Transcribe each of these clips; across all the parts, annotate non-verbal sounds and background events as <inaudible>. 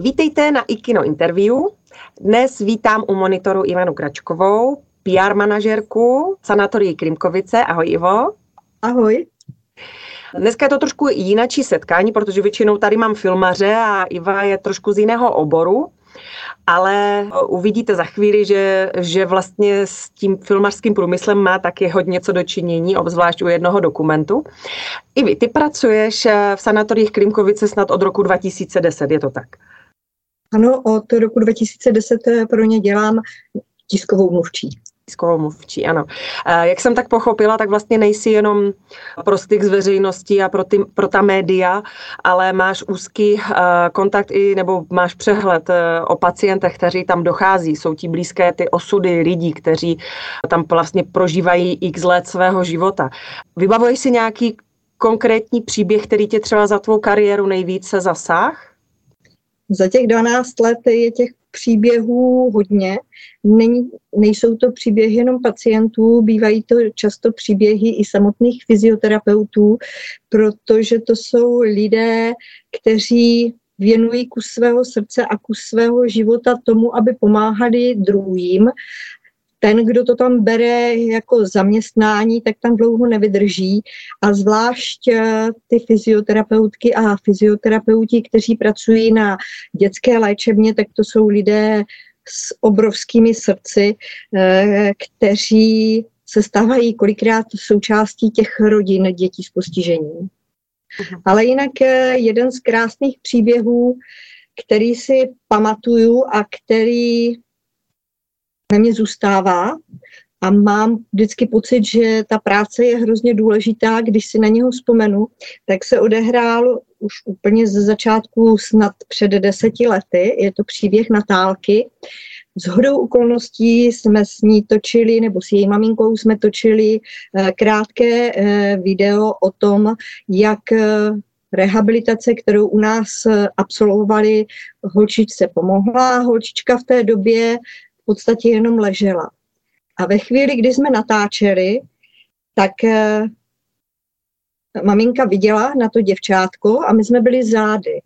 Vítejte na iKino Interview. Dnes vítám u monitoru Ivanu Kračkovou, PR manažerku sanatorii Krimkovice. Ahoj Ivo. Ahoj. Dneska je to trošku jinačí setkání, protože většinou tady mám filmaře a Iva je trošku z jiného oboru ale uvidíte za chvíli, že, že vlastně s tím filmařským průmyslem má taky hodně co dočinění, obzvlášť u jednoho dokumentu. I vy, ty pracuješ v sanatoriích Klimkovice snad od roku 2010, je to tak? Ano, od roku 2010 pro ně dělám tiskovou mluvčí tiskovou mluvčí, ano. Jak jsem tak pochopila, tak vlastně nejsi jenom pro styk s veřejností a pro, ty, pro ta média, ale máš úzký kontakt i, nebo máš přehled o pacientech, kteří tam dochází. Jsou ti blízké ty osudy lidí, kteří tam vlastně prožívají x let svého života. Vybavuješ si nějaký konkrétní příběh, který tě třeba za tvou kariéru nejvíce zasáh? Za těch 12 let je těch příběhů hodně. Není, nejsou to příběhy jenom pacientů, bývají to často příběhy i samotných fyzioterapeutů, protože to jsou lidé, kteří věnují kus svého srdce a kus svého života tomu, aby pomáhali druhým ten, kdo to tam bere jako zaměstnání, tak tam dlouho nevydrží. A zvlášť eh, ty fyzioterapeutky a fyzioterapeuti, kteří pracují na dětské léčebně, tak to jsou lidé s obrovskými srdci, eh, kteří se stávají kolikrát součástí těch rodin dětí s postižením. Mhm. Ale jinak eh, jeden z krásných příběhů, který si pamatuju a který na mě zůstává a mám vždycky pocit, že ta práce je hrozně důležitá, když si na něho vzpomenu, tak se odehrál už úplně ze začátku snad před deseti lety. Je to příběh Natálky. S hodou okolností jsme s ní točili, nebo s její maminkou jsme točili eh, krátké eh, video o tom, jak eh, rehabilitace, kterou u nás absolvovali, holčičce pomohla. Holčička v té době podstatě jenom ležela. A ve chvíli, kdy jsme natáčeli, tak eh, maminka viděla na to děvčátko a my jsme byli zády.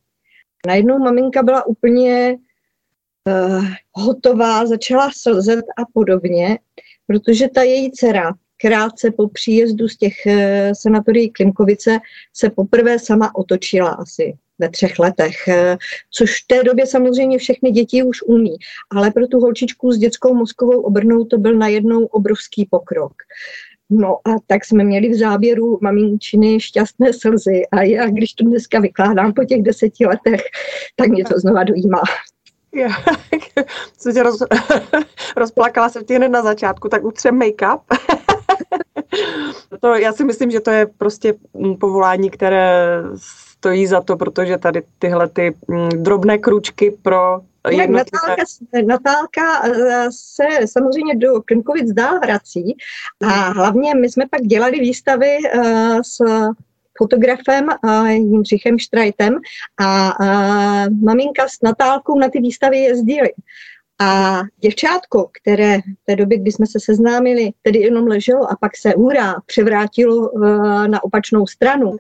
Najednou maminka byla úplně uh, hotová, začala slzet a podobně, protože ta její dcera krátce po příjezdu z těch uh, sanatorií Klimkovice se poprvé sama otočila asi ve třech letech, eh, což v té době samozřejmě všechny děti už umí, ale pro tu holčičku s dětskou mozkovou obrnou to byl najednou obrovský pokrok. No a tak jsme měli v záběru maminčiny šťastné slzy a já, když to dneska vykládám po těch deseti letech, tak mě to znova dojímá. Já, tě roz, rozplakala jsem ti hned na začátku, tak utřem make-up. To, já si myslím, že to je prostě povolání, které stojí za to, protože tady tyhle ty mm, drobné kručky pro Natálka, Natálka eh, se samozřejmě do Klimkovic dál vrací a hlavně my jsme pak dělali výstavy uh, s fotografem Jindřichem Štrajtem a uh, maminka s Natálkou na ty výstavy jezdili. A děvčátko, které v té době, kdy jsme se seznámili, tedy jenom leželo a pak se hurá převrátilo uh, na opačnou stranu,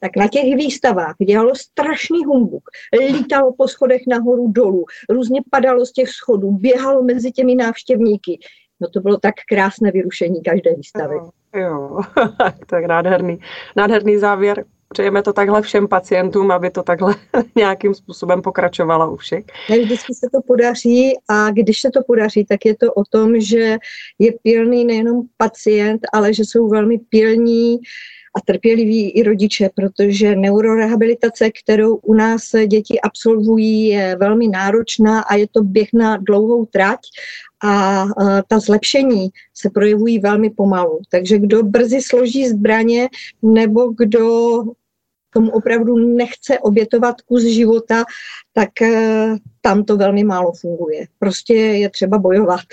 tak na těch výstavách dělalo strašný humbuk. Lítalo po schodech nahoru dolů, různě padalo z těch schodů, běhalo mezi těmi návštěvníky. No to bylo tak krásné vyrušení každé výstavy. Jo, jo. <laughs> tak nádherný, nádherný závěr přejeme to takhle všem pacientům, aby to takhle <laughs> nějakým způsobem pokračovalo u všech. Ne, vždycky se to podaří a když se to podaří, tak je to o tom, že je pilný nejenom pacient, ale že jsou velmi pilní a trpěliví i rodiče, protože neurorehabilitace, kterou u nás děti absolvují, je velmi náročná a je to běh na dlouhou trať a ta zlepšení se projevují velmi pomalu. Takže kdo brzy složí zbraně nebo kdo tomu opravdu nechce obětovat kus života, tak eh, tam to velmi málo funguje. Prostě je třeba bojovat.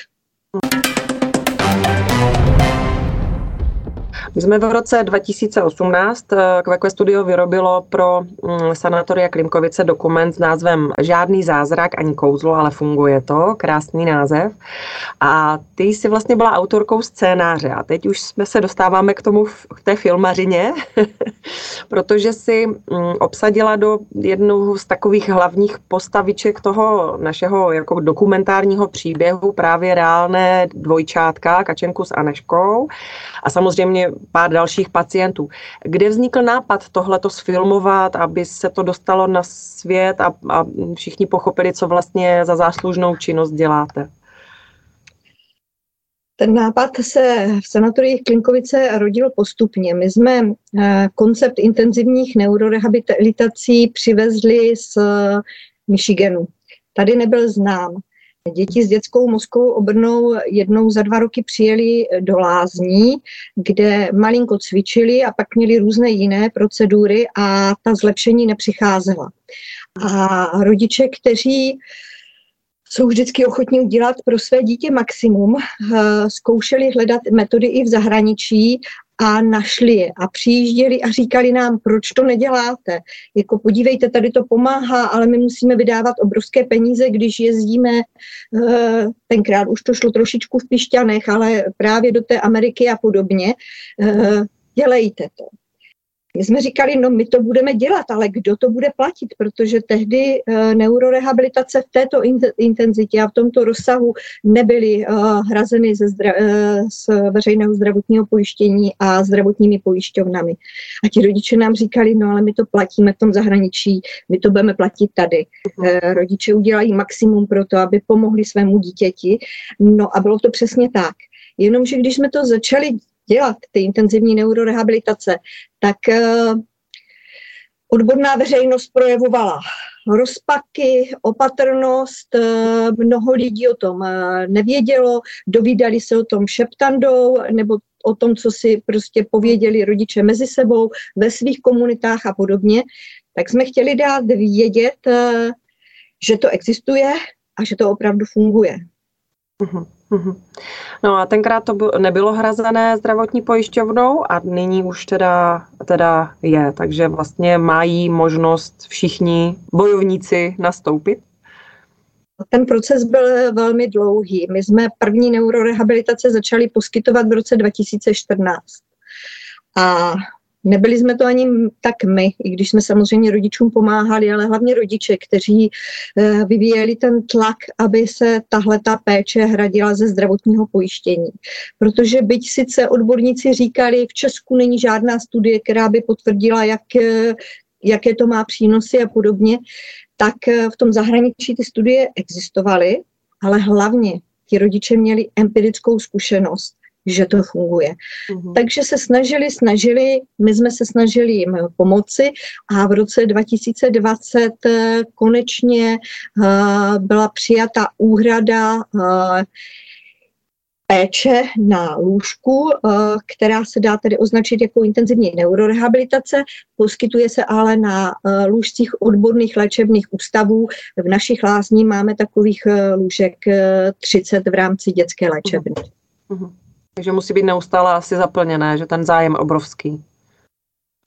My jsme v roce 2018 QQ Studio vyrobilo pro mm, sanatoria Klimkovice dokument s názvem Žádný zázrak ani kouzlo, ale funguje to. Krásný název. A ty jsi vlastně byla autorkou scénáře a teď už jsme se dostáváme k tomu v té filmařině, <laughs> protože si mm, obsadila do jednou z takových hlavních postaviček toho našeho jako dokumentárního příběhu právě reálné dvojčátka Kačenku s Aneškou a samozřejmě pár dalších pacientů. Kde vznikl nápad tohleto sfilmovat, aby se to dostalo na svět a, a všichni pochopili, co vlastně za záslužnou činnost děláte? Ten nápad se v sanatoriích Klinkovice rodil postupně. My jsme eh, koncept intenzivních neurorehabilitací přivezli z Michiganu. Tady nebyl znám. Děti s dětskou mozkovou obrnou jednou za dva roky přijeli do lázní, kde malinko cvičili a pak měli různé jiné procedury a ta zlepšení nepřicházela. A rodiče, kteří jsou vždycky ochotní udělat pro své dítě maximum. Eh, zkoušeli hledat metody i v zahraničí a našli je a přijížděli a říkali nám, proč to neděláte. Jako podívejte, tady to pomáhá, ale my musíme vydávat obrovské peníze, když jezdíme, eh, tenkrát už to šlo trošičku v Pišťanech, ale právě do té Ameriky a podobně. Eh, dělejte to. My jsme říkali, no my to budeme dělat, ale kdo to bude platit, protože tehdy uh, neurorehabilitace v této in- intenzitě a v tomto rozsahu nebyly uh, hrazeny ze zdra- uh, z veřejného zdravotního pojištění a zdravotními pojišťovnami. A ti rodiče nám říkali, no ale my to platíme v tom zahraničí, my to budeme platit tady. Uh, rodiče udělají maximum pro to, aby pomohli svému dítěti. No a bylo to přesně tak. Jenomže když jsme to začali dělat, ty intenzivní neurorehabilitace, tak eh, odborná veřejnost projevovala rozpaky, opatrnost, eh, mnoho lidí o tom eh, nevědělo, dovídali se o tom šeptandou nebo o tom, co si prostě pověděli rodiče mezi sebou ve svých komunitách a podobně, tak jsme chtěli dát vědět, že to existuje a že to opravdu funguje. Uh-huh. Mhm. No a tenkrát to nebylo hrazené zdravotní pojišťovnou a nyní už teda, teda je, takže vlastně mají možnost všichni bojovníci nastoupit. Ten proces byl velmi dlouhý. My jsme první neurorehabilitace začali poskytovat v roce 2014. A Nebyli jsme to ani tak my, i když jsme samozřejmě rodičům pomáhali, ale hlavně rodiče, kteří eh, vyvíjeli ten tlak, aby se tahle ta péče hradila ze zdravotního pojištění. Protože byť sice odborníci říkali, v Česku není žádná studie, která by potvrdila, jak, eh, jaké to má přínosy a podobně, tak eh, v tom zahraničí ty studie existovaly, ale hlavně ti rodiče měli empirickou zkušenost že to funguje. Mm-hmm. Takže se snažili, snažili, my jsme se snažili jim pomoci a v roce 2020 eh, konečně uh, byla přijata úhrada uh, péče na lůžku, která se dá tedy označit jako intenzivní neurorehabilitace, poskytuje se ale na lůžcích odborných léčebných ústavů. V našich lázní máme takových lůžek 30 v rámci dětské léčebny. Mm-hmm. Takže musí být neustále asi zaplněné, že ten zájem obrovský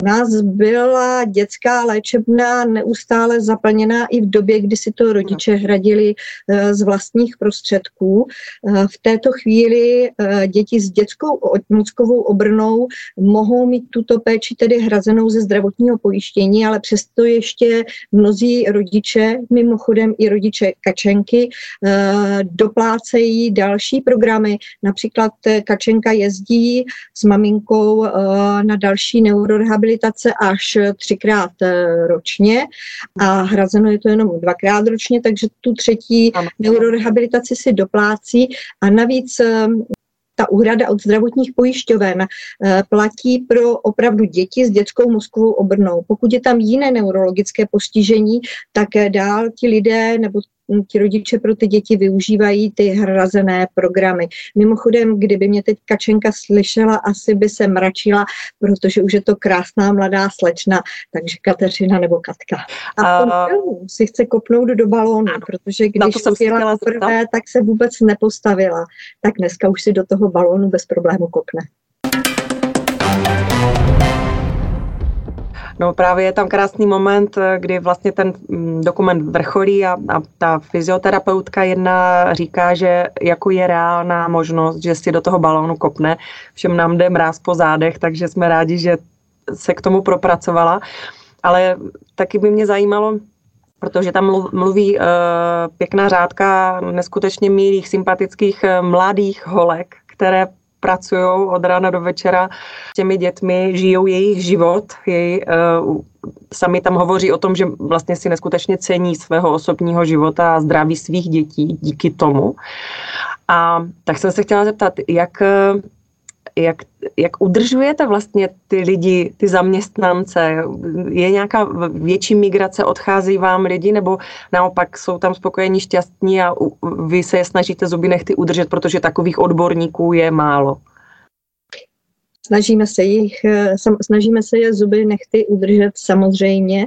nás byla dětská léčebna neustále zaplněná i v době, kdy si to rodiče hradili eh, z vlastních prostředků. Eh, v této chvíli eh, děti s dětskou mozkovou obrnou mohou mít tuto péči tedy hrazenou ze zdravotního pojištění, ale přesto ještě mnozí rodiče, mimochodem i rodiče Kačenky, doplácejí další programy. Například Kačenka jezdí s maminkou na další neurorehabilitaci rehabilitace až třikrát eh, ročně a hrazeno je to jenom dvakrát ročně, takže tu třetí neurorehabilitaci si doplácí a navíc eh, ta úhrada od zdravotních pojišťoven eh, platí pro opravdu děti s dětskou mozkovou obrnou. Pokud je tam jiné neurologické postižení, tak dál ti lidé nebo ti rodiče pro ty děti využívají ty hrazené programy. Mimochodem, kdyby mě teď Kačenka slyšela, asi by se mračila, protože už je to krásná mladá slečna, takže Kateřina nebo Katka. A v tom filmu si chce kopnout do balónu, protože když to jela poprvé, tak se vůbec nepostavila. Tak dneska už si do toho balónu bez problému kopne. No právě je tam krásný moment, kdy vlastně ten mm, dokument vrcholí a, a ta fyzioterapeutka jedna říká, že jako je reálná možnost, že si do toho balónu kopne. Všem nám jde mráz po zádech, takže jsme rádi, že se k tomu propracovala. Ale taky by mě zajímalo, protože tam mluví uh, pěkná řádka neskutečně milých, sympatických uh, mladých holek, které pracují od rána do večera s těmi dětmi, žijou jejich život, jej, uh, sami tam hovoří o tom, že vlastně si neskutečně cení svého osobního života a zdraví svých dětí díky tomu. A tak jsem se chtěla zeptat, jak jak, jak udržujete vlastně ty lidi, ty zaměstnance? Je nějaká větší migrace, odchází vám lidi, nebo naopak jsou tam spokojení, šťastní a vy se je snažíte zuby nechty udržet, protože takových odborníků je málo? Snažíme se, jich, snažíme se je zuby nechty udržet samozřejmě,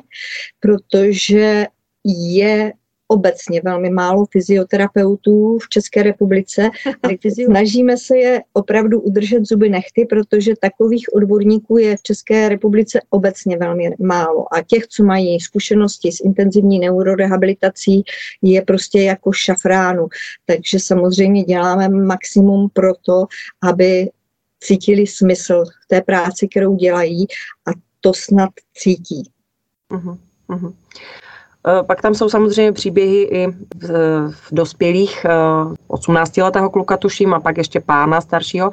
protože je obecně velmi málo fyzioterapeutů v České republice. <laughs> Snažíme se je opravdu udržet zuby nechty, protože takových odborníků je v České republice obecně velmi málo. A těch, co mají zkušenosti s intenzivní neurorehabilitací, je prostě jako šafránu. Takže samozřejmě děláme maximum pro to, aby cítili smysl v té práci, kterou dělají a to snad cítí. Uh-huh, uh-huh. Eh, pak tam jsou samozřejmě příběhy i v, v dospělých 18-letého eh, kluka, tuším, a pak ještě pána staršího.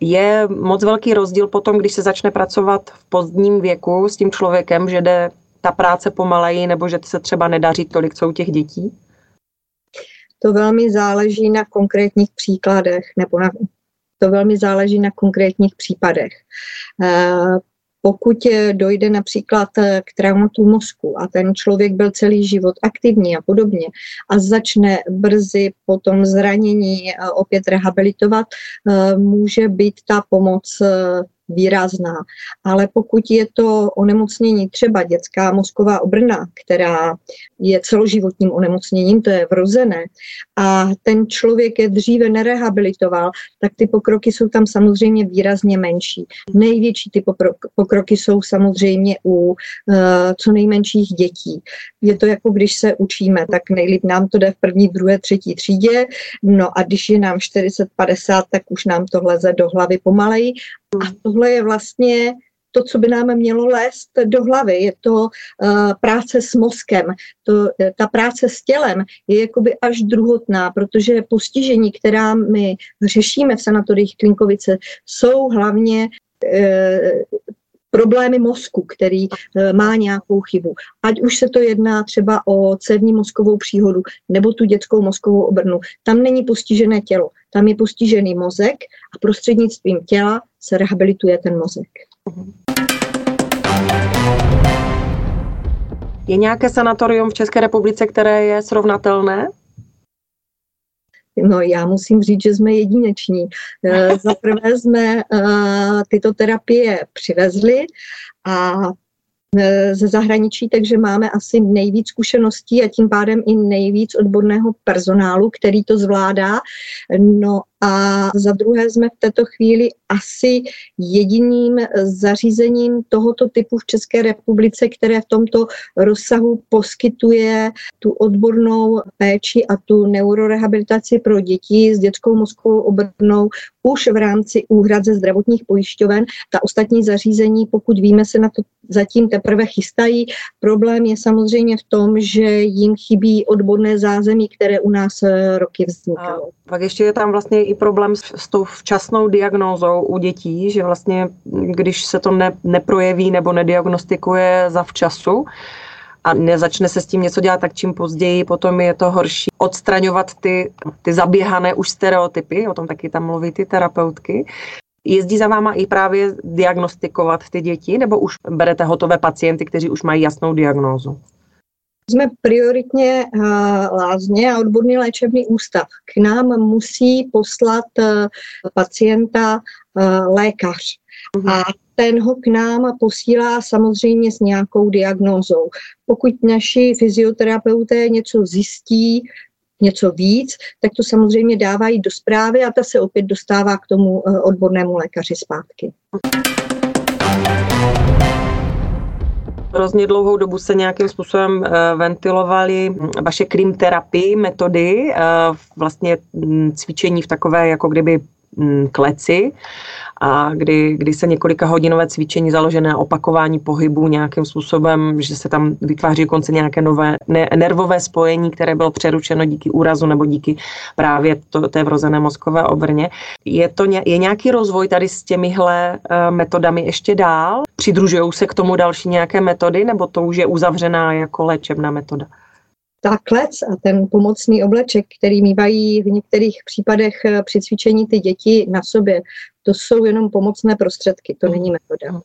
Je moc velký rozdíl potom, když se začne pracovat v pozdním věku s tím člověkem, že jde ta práce pomaleji, nebo že se třeba nedaří tolik, co u těch dětí? To velmi záleží na konkrétních příkladech, nebo na, to velmi záleží na konkrétních případech. Pokud eh, dojde například eh, k traumatu mozku a ten člověk byl celý život aktivní a podobně a začne brzy po tom zranění eh, opět rehabilitovat, může být ta pomoc výrazná. Ale pokud je to onemocnění třeba dětská mozková obrna, která je celoživotním onemocněním, to je vrozené, a ten člověk je dříve nerehabilitoval, tak ty pokroky jsou tam samozřejmě výrazně menší. Největší ty pokroky jsou samozřejmě u uh, co nejmenších dětí. Je to jako když se učíme, tak nejlíp nám to jde v první, druhé, třetí třídě, no a když je nám 40-50, tak už nám to leze do hlavy pomaleji a tohle je vlastně to, co by nám mělo lézt do hlavy. Je to uh, práce s mozkem. To, ta práce s tělem je jakoby až druhotná, protože postižení, která my řešíme v sanatorích Klinkovice, jsou hlavně uh, problémy mozku, který uh, má nějakou chybu. Ať už se to jedná třeba o cévní mozkovou příhodu nebo tu dětskou mozkovou obrnu. Tam není postižené tělo, tam je postižený mozek a prostřednictvím těla se rehabilituje ten mozek. Je nějaké sanatorium v České republice, které je srovnatelné? No já musím říct, že jsme jedineční. Eh, <laughs> za prvé jsme uh, tyto terapie přivezli a eh, ze zahraničí, takže máme asi nejvíc zkušeností a tím pádem i nejvíc odborného personálu, který to zvládá. No a za druhé jsme v této chvíli asi jediným zařízením tohoto typu v České republice, které v tomto rozsahu poskytuje tu odbornou péči a tu neurorehabilitaci pro děti s dětskou mozkovou obrnou už v rámci úhrad ze zdravotních pojišťoven. Ta ostatní zařízení, pokud víme, se na to zatím teprve chystají. Problém je samozřejmě v tom, že jim chybí odborné zázemí, které u nás roky vznikalo. A pak ještě je tam vlastně i problém s, s tou včasnou diagnózou u dětí, že vlastně když se to ne, neprojeví nebo nediagnostikuje za včasu, a nezačne se s tím něco dělat, tak čím později potom je to horší odstraňovat ty, ty zaběhané už stereotypy, o tom taky tam mluví ty terapeutky. Jezdí za váma i právě diagnostikovat ty děti, nebo už berete hotové pacienty, kteří už mají jasnou diagnózu? Jsme prioritně uh, lázně a odborný léčebný ústav. K nám musí poslat uh, pacienta uh, lékař. Uh-huh. A ten ho k nám posílá samozřejmě s nějakou diagnózou. Pokud naši fyzioterapeuté něco zjistí, něco víc, tak to samozřejmě dávají do zprávy a ta se opět dostává k tomu odbornému lékaři zpátky. Hrozně dlouhou dobu se nějakým způsobem eh, ventilovaly vaše cream terapii metody, eh, vlastně mm, cvičení v takové jako kdyby kleci a kdy, kdy se několika hodinové cvičení založené na opakování pohybu nějakým způsobem, že se tam vytváří konce nějaké nové ne, nervové spojení, které bylo přerušeno díky úrazu nebo díky právě to, té vrozené mozkové obrně. Je, to ně, je nějaký rozvoj tady s těmihle uh, metodami ještě dál? Přidružují se k tomu další nějaké metody nebo to už je uzavřená jako léčebná metoda? Ta klec a ten pomocný obleček, který mývají v některých případech eh, při cvičení ty děti na sobě, to jsou jenom pomocné prostředky, to není metoda.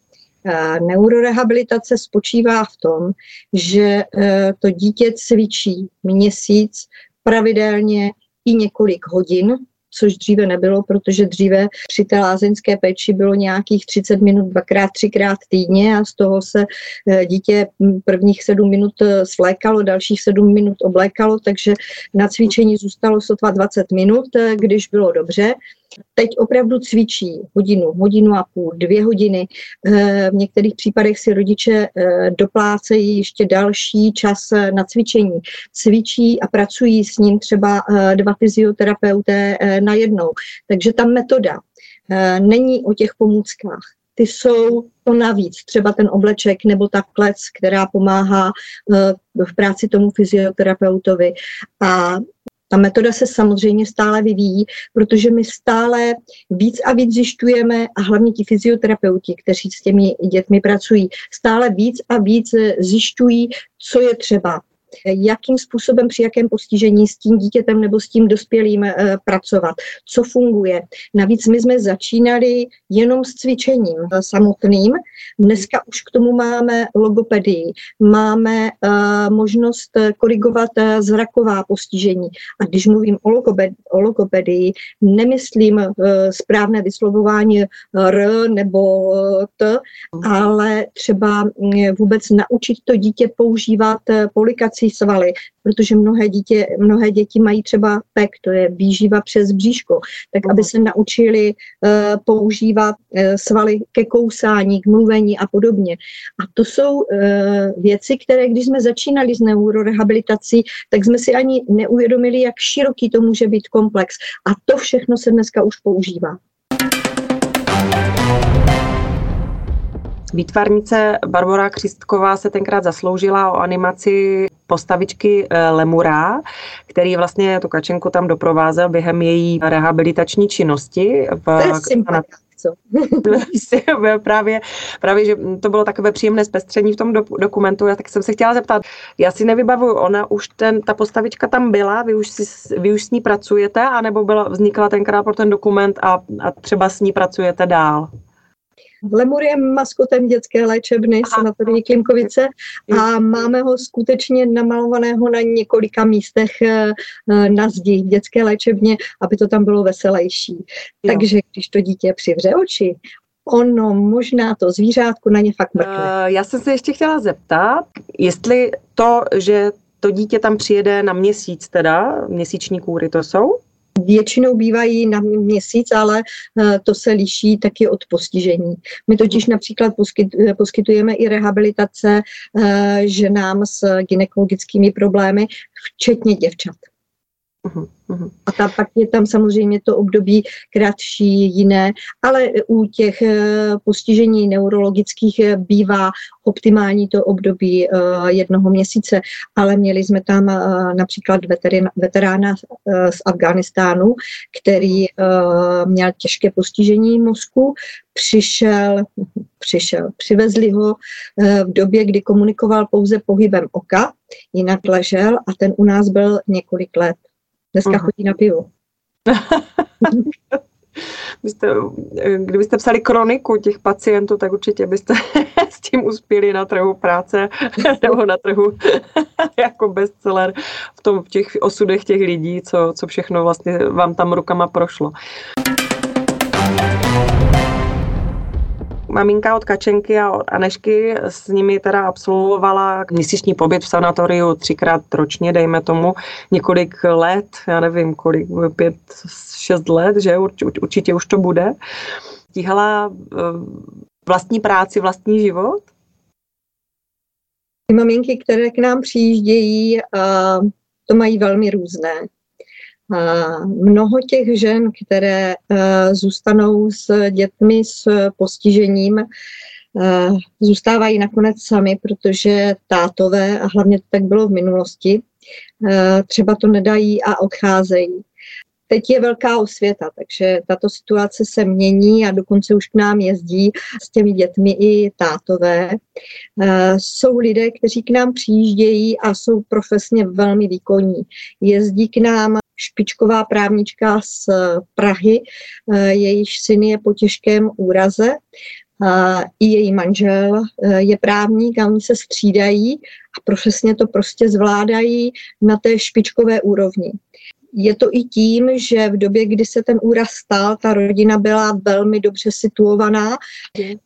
Neurorehabilitace spočívá v tom, že eh, to dítě cvičí měsíc pravidelně i několik hodin což dříve nebylo, protože dříve při té lázeňské péči bylo nějakých 30 minut dvakrát, třikrát týdně a z toho se eh, dítě prvních sedm minut eh, svlékalo, dalších sedm minut oblékalo, takže na cvičení zůstalo sotva 20 minut, eh, když bylo dobře. Teď opravdu cvičí hodinu, hodinu a půl, dvě hodiny. V některých případech si rodiče doplácejí ještě další čas na cvičení. Cvičí a pracují s ním třeba dva fyzioterapeuté najednou. Takže ta metoda eh, není o těch pomůckách. Ty jsou to navíc, třeba ten obleček nebo ta klec, která pomáhá eh, v práci tomu fyzioterapeutovi. A ta metoda se samozřejmě stále vyvíjí, protože my stále víc a víc zjišťujeme, a hlavně ti fyzioterapeuti, kteří s těmi dětmi pracují, stále víc a víc zjišťují, co je třeba jakým způsobem, při jakém postižení s tím dítětem nebo s tím dospělým eh, pracovat, co funguje. Navíc my jsme začínali jenom s cvičením eh, samotným. Dneska už k tomu máme logopedii, máme uh, možnost korigovat zraková postižení. A když mluvím o, logoped, o logopedii, nemyslím správné vyslovování R nebo T, ale třeba mm, vůbec naučit to dítě používat polikaci hlasovací svaly, protože mnohé, dítě, mnohé děti mají třeba PEK, to je výživa přes bříško, tak aby se naučili uh, používat uh, svaly ke kousání, k mluvení a podobně. A to jsou uh, věci, které když jsme začínali s neurorehabilitací, tak jsme si ani neuvědomili, jak široký to může být komplex. A to všechno se dneska už používá. Výtvarnice Barbara Křistková se tenkrát zasloužila o animaci postavičky eh, Lemura, který vlastně tu kačenku tam doprovázel během její rehabilitační činnosti. V, to je co? <laughs> právě, právě, že to bylo takové příjemné zpestření v tom do, dokumentu, já tak jsem se chtěla zeptat, já si nevybavuju, ona už ten, ta postavička tam byla, vy už, si, vy už s ní pracujete, anebo byla, vznikla tenkrát pro ten dokument a, a třeba s ní pracujete dál? Lemur je maskotem dětské léčebny sanatorii Klimkovice a máme ho skutečně namalovaného na několika místech eh, eh, na zdi dětské léčebně, aby to tam bylo veselější. Jo. Takže když to dítě přivře oči, ono možná to zvířátko na ně fakt mrkne. Uh, já jsem se ještě chtěla zeptat, jestli to, že to dítě tam přijede na měsíc teda, měsíční kůry to jsou? Většinou bývají na měsíc, ale eh, to se liší taky od postižení. My totiž například eh, poskytujeme i rehabilitace eh, ženám s gynekologickými problémy, včetně děvčat. A ta, pak je tam samozřejmě to období kratší, jiné, ale u těch eh, postižení neurologických eh, bývá optimální to období eh, jednoho měsíce, ale měli jsme tam například veterána z Afganistánu, který měl těžké postižení mozku, přišel, <laughs> přišel, přivezli ho v době, kdy komunikoval pouze pohybem oka, jinak ležel a ten u nás byl několik let. Dneska uh-huh. chodí na pivo. byste, <laughs> kdybyste psali kroniku těch pacientů, tak určitě byste <laughs> s tím uspěli na trhu práce <laughs> nebo na trhu jako bestseller v, tom, v těch osudech těch lidí, co, co všechno vlastně vám tam rukama prošlo. Maminka od Kačenky a od Anešky s nimi teda absolvovala měsíční pobyt v sanatoriu třikrát ročně, dejme tomu několik let, já nevím kolik, pět, šest let, že určitě už to bude. Stíhala eh, vlastní práci, vlastní život? Ty maminky, které k nám přijíždějí, to mají velmi různé. Mnoho těch žen, které zůstanou s dětmi s postižením, zůstávají nakonec sami, protože tátové, a hlavně to tak bylo v minulosti, třeba to nedají a odcházejí. Teď je velká osvěta, takže tato situace se mění a dokonce už k nám jezdí s těmi dětmi i tátové. Eh, jsou lidé, kteří k nám přijíždějí a jsou profesně velmi výkonní. Jezdí k nám špičková právnička z Prahy, eh, jejíž syn je po těžkém úraze i její manžel eh, je právník a oni se střídají a profesně to prostě zvládají na té špičkové úrovni. Je to i tím, že v době, kdy se ten úraz stal, ta rodina byla velmi dobře situovaná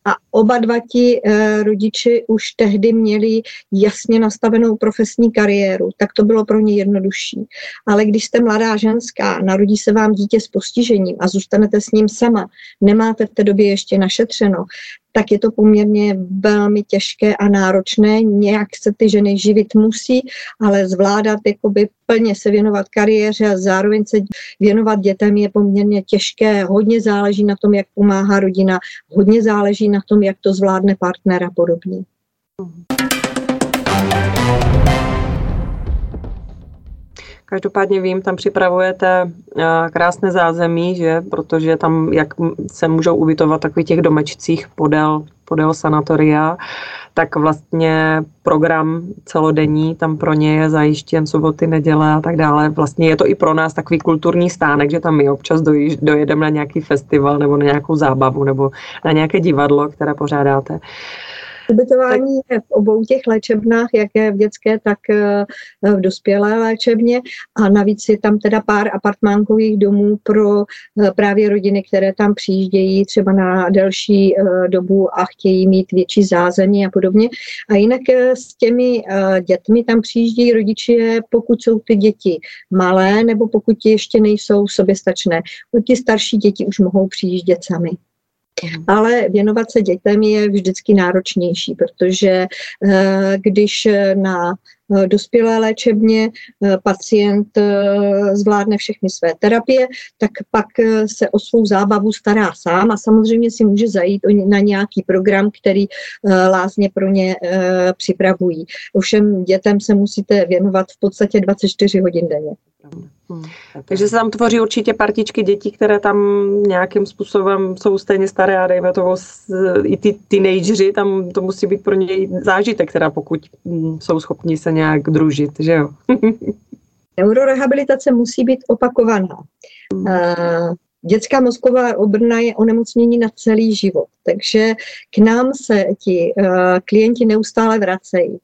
a oba dva ti eh, rodiči už tehdy měli jasně nastavenou profesní kariéru, tak to bylo pro ně jednodušší. Ale když jste mladá ženská, narodí se vám dítě s postižením a zůstanete s ním sama, nemáte v té době ještě našetřeno, tak je to poměrně velmi těžké a náročné. Nějak se ty ženy živit musí, ale zvládat jakoby plně se věnovat kariéře a zároveň se věnovat dětem je poměrně těžké. Hodně záleží na tom, jak pomáhá rodina, hodně záleží na tom, jak to zvládne partner a podobně. Každopádně vím, tam připravujete eh, krásné zázemí, že? protože tam, jak se můžou ubytovat takových těch domečcích podél, podél sanatoria, tak vlastně program celodenní tam pro ně je zajištěn soboty, neděle a tak dále. Vlastně je to i pro nás takový kulturní stánek, že tam my občas dojedeme na nějaký festival nebo na nějakou zábavu nebo na nějaké divadlo, které pořádáte. Ubytování je v obou těch léčebnách, jak je v dětské, tak eh, v dospělé léčebně a navíc je tam teda pár apartmánkových domů pro eh, právě rodiny, které tam přijíždějí třeba na delší eh, dobu a chtějí mít větší zázemí a podobně. A jinak s těmi dětmi tam přijíždějí rodiče, pokud jsou ty děti malé nebo pokud ještě nejsou soběstačné. Ti starší děti už mohou přijíždět sami. Mhm. Ale věnovat se dětem je vždycky náročnější, protože eh, když na eh, dospělé léčebně eh, pacient zvládne všechny své terapie, tak pak se o svou zábavu stará sám a samozřejmě si může zajít na nějaký program, který lázně pro ně připravují. Ovšem dětem se musíte věnovat v podstatě 24 hodin denně. Hmm. Takže se tam tvoří určitě partičky dětí, které tam nějakým způsobem jsou stejně staré a dejme toho i ty teenageři, tam to musí být pro ně zážitek, teda pokud hm, jsou schopni se nějak družit, že jo? <laughs> Neurorehabilitace musí být opakovaná. Hmm. Dětská mozková obrna je onemocnění na celý život, takže k nám se ti uh, klienti neustále vracejí.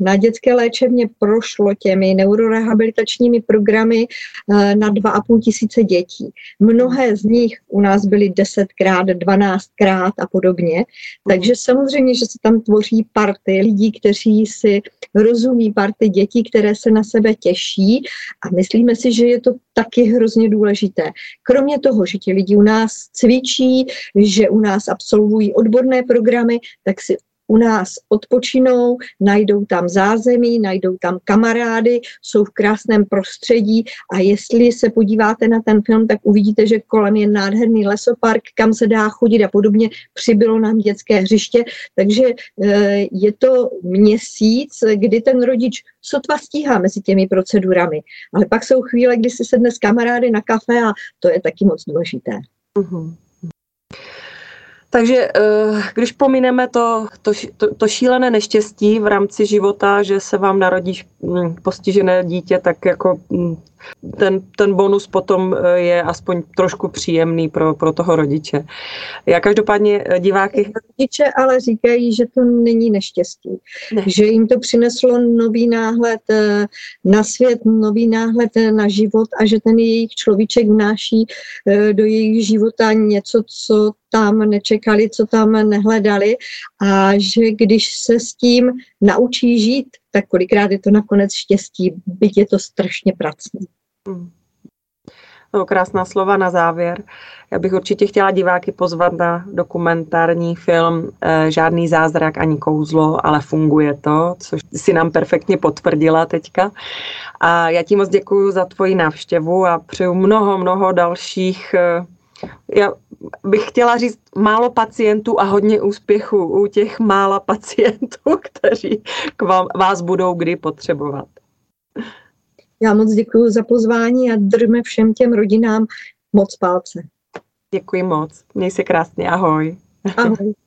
Na dětské léčebně prošlo těmi neurorehabilitačními programy uh, na 2,5 tisíce dětí. Mnohé z nich u nás byly 10krát, 12krát a podobně. Takže samozřejmě, že se tam tvoří party lidí, kteří si rozumí, party dětí, které se na sebe těší a myslíme si, že je to taky hrozně důležité. Kromě toho, že ti lidi u nás cvičí, že u nás absolvují odborné programy, tak si u nás odpočinou, najdou tam zázemí, najdou tam kamarády, jsou v krásném prostředí a jestli se podíváte na ten film, tak uvidíte, že kolem je nádherný lesopark, kam se dá chodit a podobně. Přibylo nám dětské hřiště, takže eh, je to měsíc, kdy ten rodič sotva stíhá mezi těmi procedurami. Ale pak jsou chvíle, kdy si sedne s kamarády na kafe a to je taky moc důležité. Uh-huh. Takže eh, když pomineme to, to, to, šílené neštěstí v rámci života, že se vám narodí hm, postižené dítě, tak jako hm, ten, ten bonus potom eh, je aspoň trošku příjemný pro, pro toho rodiče. Já každopádně eh, diváky... Rodiče ale říkají, že to není neštěstí. Ne. Že jim to přineslo nový náhled na svět, nový náhled na život a že ten jejich človíček vnáší do jejich života něco, co tam nečekali, co tam nehledali a že když se s tím naučí žít, tak kolikrát je to nakonec štěstí, byť je to strašně pracné. Hmm. To krásná slova na závěr. Já bych určitě chtěla diváky pozvat na dokumentární film eh, Žádný zázrak ani kouzlo, ale funguje to, což si nám perfektně potvrdila teďka. A já ti moc děkuji za tvoji návštěvu a přeju mnoho, mnoho dalších eh, já bych chtěla říct málo pacientů a hodně úspěchu u těch mála pacientů, <laughs> kteří k vám, vás budou kdy potřebovat. Já moc děkuji za pozvání a držme všem těm rodinám moc palce. Děkuji moc. Měj se krásně. Ahoj. Ahoj. <laughs>